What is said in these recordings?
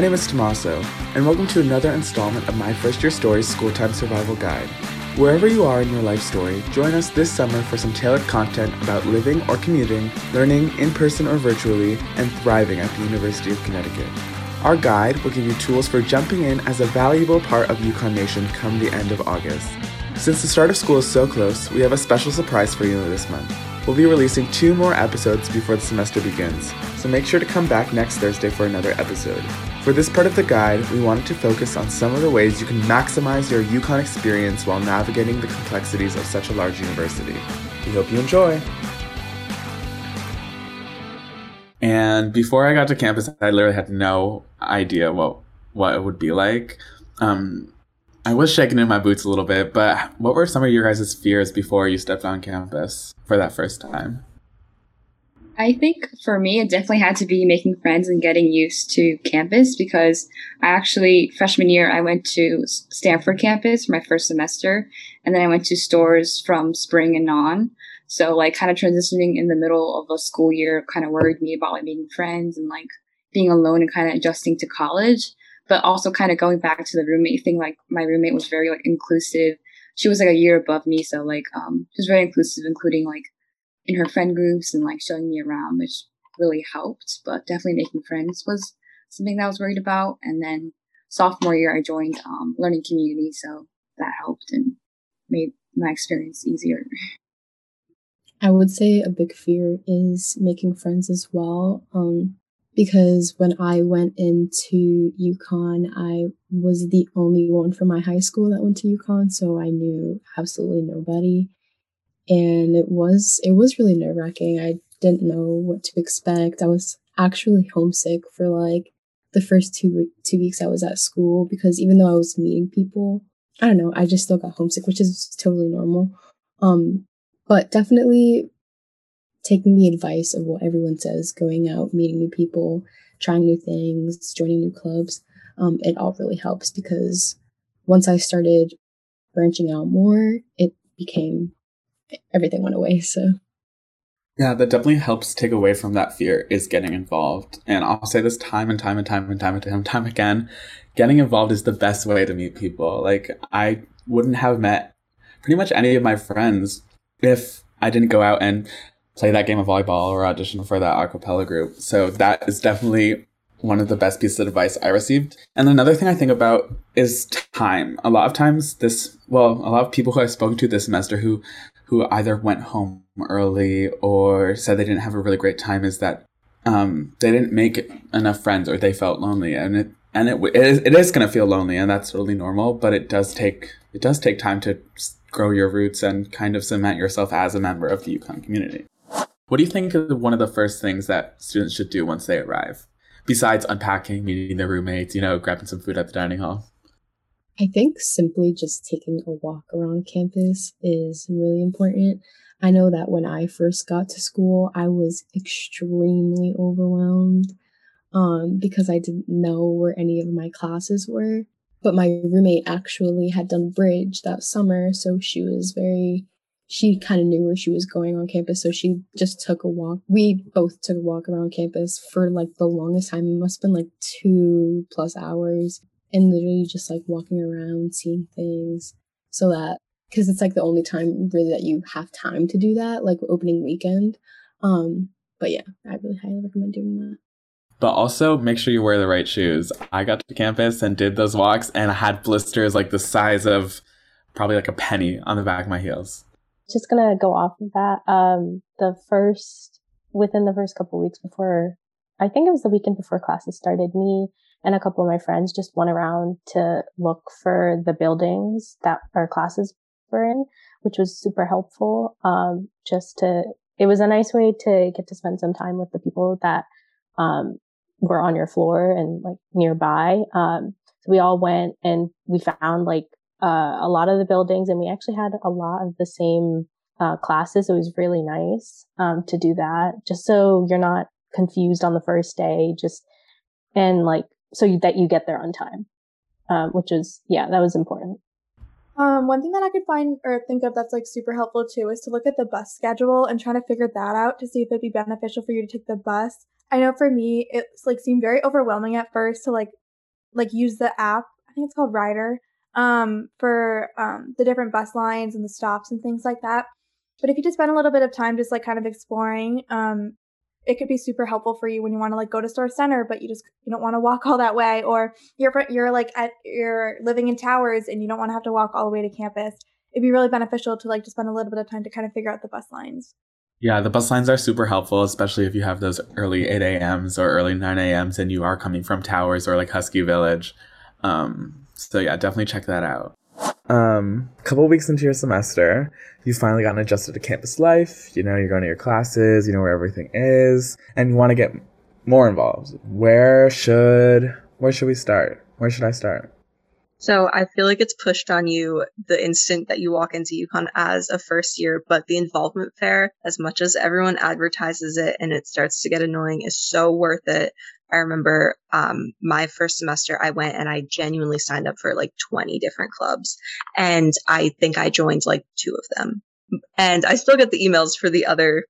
My name is Tommaso, and welcome to another installment of my First Year Stories School Time Survival Guide. Wherever you are in your life story, join us this summer for some tailored content about living or commuting, learning in person or virtually, and thriving at the University of Connecticut. Our guide will give you tools for jumping in as a valuable part of UConn Nation come the end of August. Since the start of school is so close, we have a special surprise for you this month. We'll be releasing two more episodes before the semester begins, so make sure to come back next Thursday for another episode. For this part of the guide, we wanted to focus on some of the ways you can maximize your UConn experience while navigating the complexities of such a large university. We hope you enjoy! And before I got to campus, I literally had no idea what what it would be like. Um, I was shaking in my boots a little bit, but what were some of your guys' fears before you stepped on campus for that first time? I think for me, it definitely had to be making friends and getting used to campus because I actually, freshman year, I went to Stamford campus for my first semester, and then I went to Storrs from spring and on. So, like, kind of transitioning in the middle of a school year kind of worried me about like making friends and like being alone and kind of adjusting to college but also kind of going back to the roommate thing, like my roommate was very like inclusive. She was like a year above me, so like um she was very inclusive, including like in her friend groups and like showing me around, which really helped. But definitely making friends was something that I was worried about. And then sophomore year, I joined um, learning community, so that helped and made my experience easier. I would say a big fear is making friends as well. Um, because when I went into UConn, I was the only one from my high school that went to UConn, so I knew absolutely nobody. And it was it was really nerve wracking. I didn't know what to expect. I was actually homesick for like the first two two weeks I was at school because even though I was meeting people, I don't know, I just still got homesick, which is totally normal. Um, but definitely taking the advice of what everyone says, going out, meeting new people, trying new things, joining new clubs, um, it all really helps because once I started branching out more, it became everything went away. So, yeah, that definitely helps take away from that fear is getting involved. And I'll say this time and time and time and time and time and time again getting involved is the best way to meet people. Like, I wouldn't have met pretty much any of my friends if I didn't go out and play that game of volleyball or audition for that acapella group. So that is definitely one of the best pieces of advice I received. And another thing I think about is time. A lot of times this well, a lot of people who I've spoken to this semester who who either went home early or said they didn't have a really great time is that um, they didn't make enough friends or they felt lonely and it and it, it is, it is going to feel lonely and that's totally normal but it does take it does take time to grow your roots and kind of cement yourself as a member of the UConn community. What do you think is one of the first things that students should do once they arrive? Besides unpacking, meeting their roommates, you know, grabbing some food at the dining hall? I think simply just taking a walk around campus is really important. I know that when I first got to school, I was extremely overwhelmed um, because I didn't know where any of my classes were. But my roommate actually had done bridge that summer, so she was very she kind of knew where she was going on campus, so she just took a walk. We both took a walk around campus for like the longest time. It must have been like two plus hours, and literally just like walking around, seeing things, so that because it's like the only time really that you have time to do that, like opening weekend. Um, but yeah, I really highly recommend doing that. But also make sure you wear the right shoes. I got to campus and did those walks, and I had blisters like the size of probably like a penny on the back of my heels just gonna go off of that. Um, the first within the first couple weeks before, I think it was the weekend before classes started. Me and a couple of my friends just went around to look for the buildings that our classes were in, which was super helpful. Um, just to it was a nice way to get to spend some time with the people that um, were on your floor and like nearby. Um, so we all went and we found like uh, a lot of the buildings, and we actually had a lot of the same uh, classes. It was really nice um, to do that, just so you're not confused on the first day. Just and like so you, that you get there on time, um, which is yeah, that was important. Um, one thing that I could find or think of that's like super helpful too is to look at the bus schedule and try to figure that out to see if it'd be beneficial for you to take the bus. I know for me, it's like seemed very overwhelming at first to like like use the app. I think it's called Rider um, for um, the different bus lines and the stops and things like that. But if you just spend a little bit of time just like kind of exploring, um, it could be super helpful for you when you want to like go to Storrs Center, but you just you don't want to walk all that way, or you're you're like at you're living in towers and you don't want to have to walk all the way to campus. It'd be really beneficial to like to spend a little bit of time to kind of figure out the bus lines. Yeah, the bus lines are super helpful, especially if you have those early 8 a.m.s or early 9 a.m.s and you are coming from Towers or like Husky Village. Um, so yeah, definitely check that out. Um, a couple weeks into your semester, you've finally gotten adjusted to campus life. You know, you're going to your classes, you know where everything is, and you want to get more involved. Where should where should we start? Where should I start? So I feel like it's pushed on you the instant that you walk into UConn as a first year, but the involvement fair, as much as everyone advertises it and it starts to get annoying, is so worth it I remember um, my first semester, I went and I genuinely signed up for like 20 different clubs. And I think I joined like two of them. And I still get the emails for the other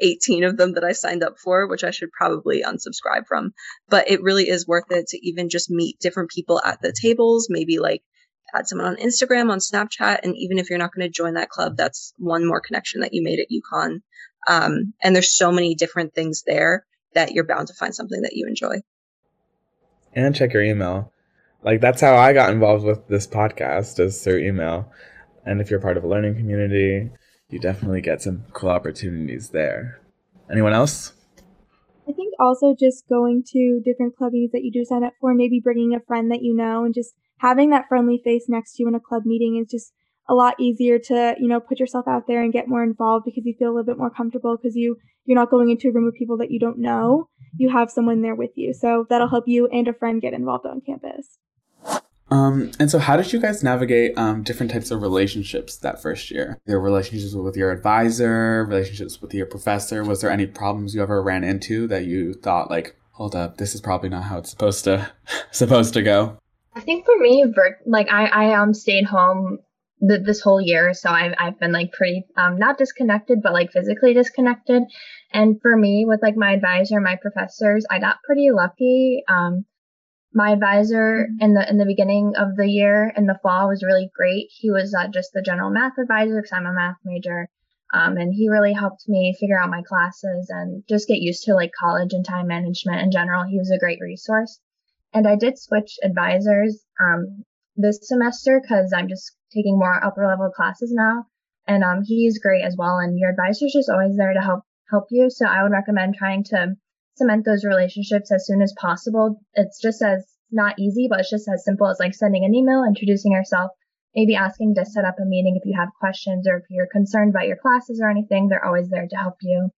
18 of them that I signed up for, which I should probably unsubscribe from. But it really is worth it to even just meet different people at the tables, maybe like add someone on Instagram, on Snapchat. And even if you're not going to join that club, that's one more connection that you made at UConn. Um, and there's so many different things there that you're bound to find something that you enjoy. And check your email. Like that's how I got involved with this podcast is through email. And if you're part of a learning community, you definitely get some cool opportunities there. Anyone else? I think also just going to different club meetings that you do sign up for, maybe bringing a friend that you know and just having that friendly face next to you in a club meeting is just a lot easier to, you know, put yourself out there and get more involved because you feel a little bit more comfortable because you you're not going into a room of people that you don't know. You have someone there with you. So that'll help you and a friend get involved on campus. Um, and so how did you guys navigate um, different types of relationships that first year? Your relationships with your advisor, relationships with your professor. Was there any problems you ever ran into that you thought like, hold up, this is probably not how it's supposed to supposed to go? I think for me, like I, I um stayed home the, this whole year. So I've, I've been like pretty, um, not disconnected, but like physically disconnected. And for me, with like my advisor, my professors, I got pretty lucky. Um, my advisor mm-hmm. in the in the beginning of the year in the fall was really great. He was uh, just the general math advisor because I'm a math major, um, and he really helped me figure out my classes and just get used to like college and time management in general. He was a great resource. And I did switch advisors um, this semester because I'm just taking more upper level classes now. And um, he's great as well. And your advisor is just always there to help help you. So I would recommend trying to cement those relationships as soon as possible. It's just as not easy, but it's just as simple as like sending an email, introducing yourself, maybe asking to set up a meeting if you have questions or if you're concerned about your classes or anything. They're always there to help you.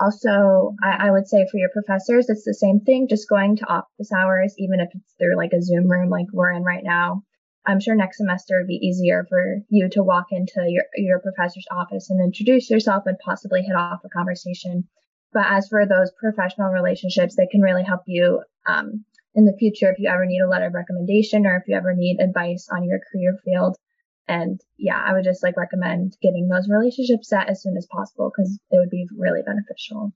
Also, I, I would say for your professors, it's the same thing, just going to office hours, even if it's through like a Zoom room like we're in right now. I'm sure next semester would be easier for you to walk into your, your professor's office and introduce yourself and possibly hit off a conversation. But as for those professional relationships, they can really help you um, in the future if you ever need a letter of recommendation or if you ever need advice on your career field. And yeah, I would just like recommend getting those relationships set as soon as possible because it would be really beneficial.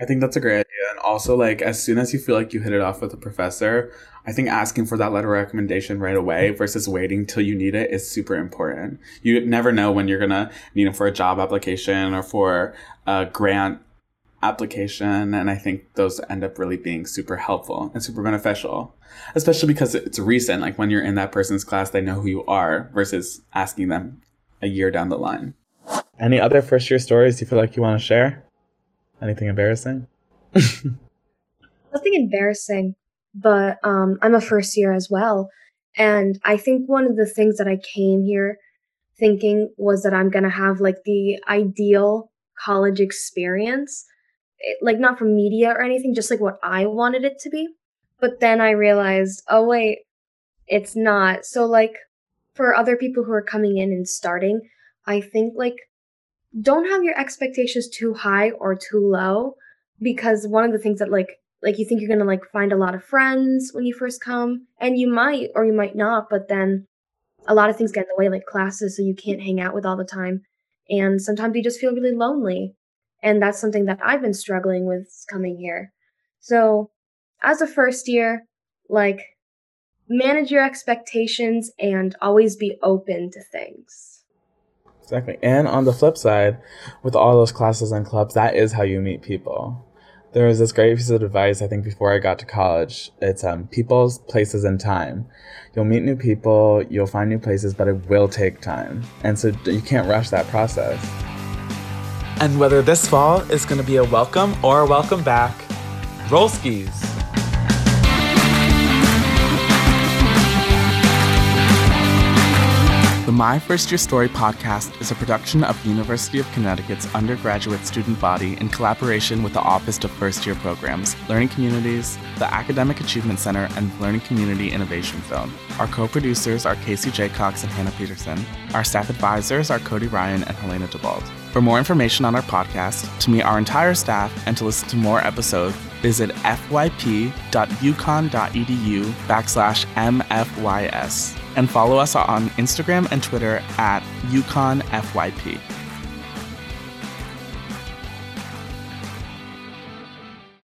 I think that's a great idea. And also, like, as soon as you feel like you hit it off with a professor, I think asking for that letter of recommendation right away mm-hmm. versus waiting till you need it is super important. You never know when you're going to need it for a job application or for a grant application. And I think those end up really being super helpful and super beneficial, especially because it's recent. Like, when you're in that person's class, they know who you are versus asking them a year down the line. Any other first year stories you feel like you want to share? Anything embarrassing? Nothing embarrassing, but um, I'm a first year as well. And I think one of the things that I came here thinking was that I'm going to have like the ideal college experience. It, like, not from media or anything, just like what I wanted it to be. But then I realized, oh, wait, it's not. So, like, for other people who are coming in and starting, I think like don't have your expectations too high or too low because one of the things that like like you think you're going to like find a lot of friends when you first come and you might or you might not but then a lot of things get in the way, like classes, so you can't hang out with all the time. And sometimes you just feel really lonely. And that's something that I've been struggling with coming here. So, as a first year, like, manage your expectations and always be open to things. Exactly. And on the flip side, with all those classes and clubs, that is how you meet people. There was this great piece of advice, I think, before I got to college. It's um, people's, places, and time. You'll meet new people, you'll find new places, but it will take time. And so you can't rush that process. And whether this fall is going to be a welcome or a welcome back, roll skis. My First Year Story podcast is a production of the University of Connecticut's undergraduate student body in collaboration with the Office of First Year Programs, Learning Communities, the Academic Achievement Center, and Learning Community Innovation Zone. Our co producers are Casey Jaycox and Hannah Peterson. Our staff advisors are Cody Ryan and Helena DeBald. For more information on our podcast, to meet our entire staff, and to listen to more episodes, visit fyp.uconn.edu backslash mfys and follow us on Instagram and Twitter at UConnFYP.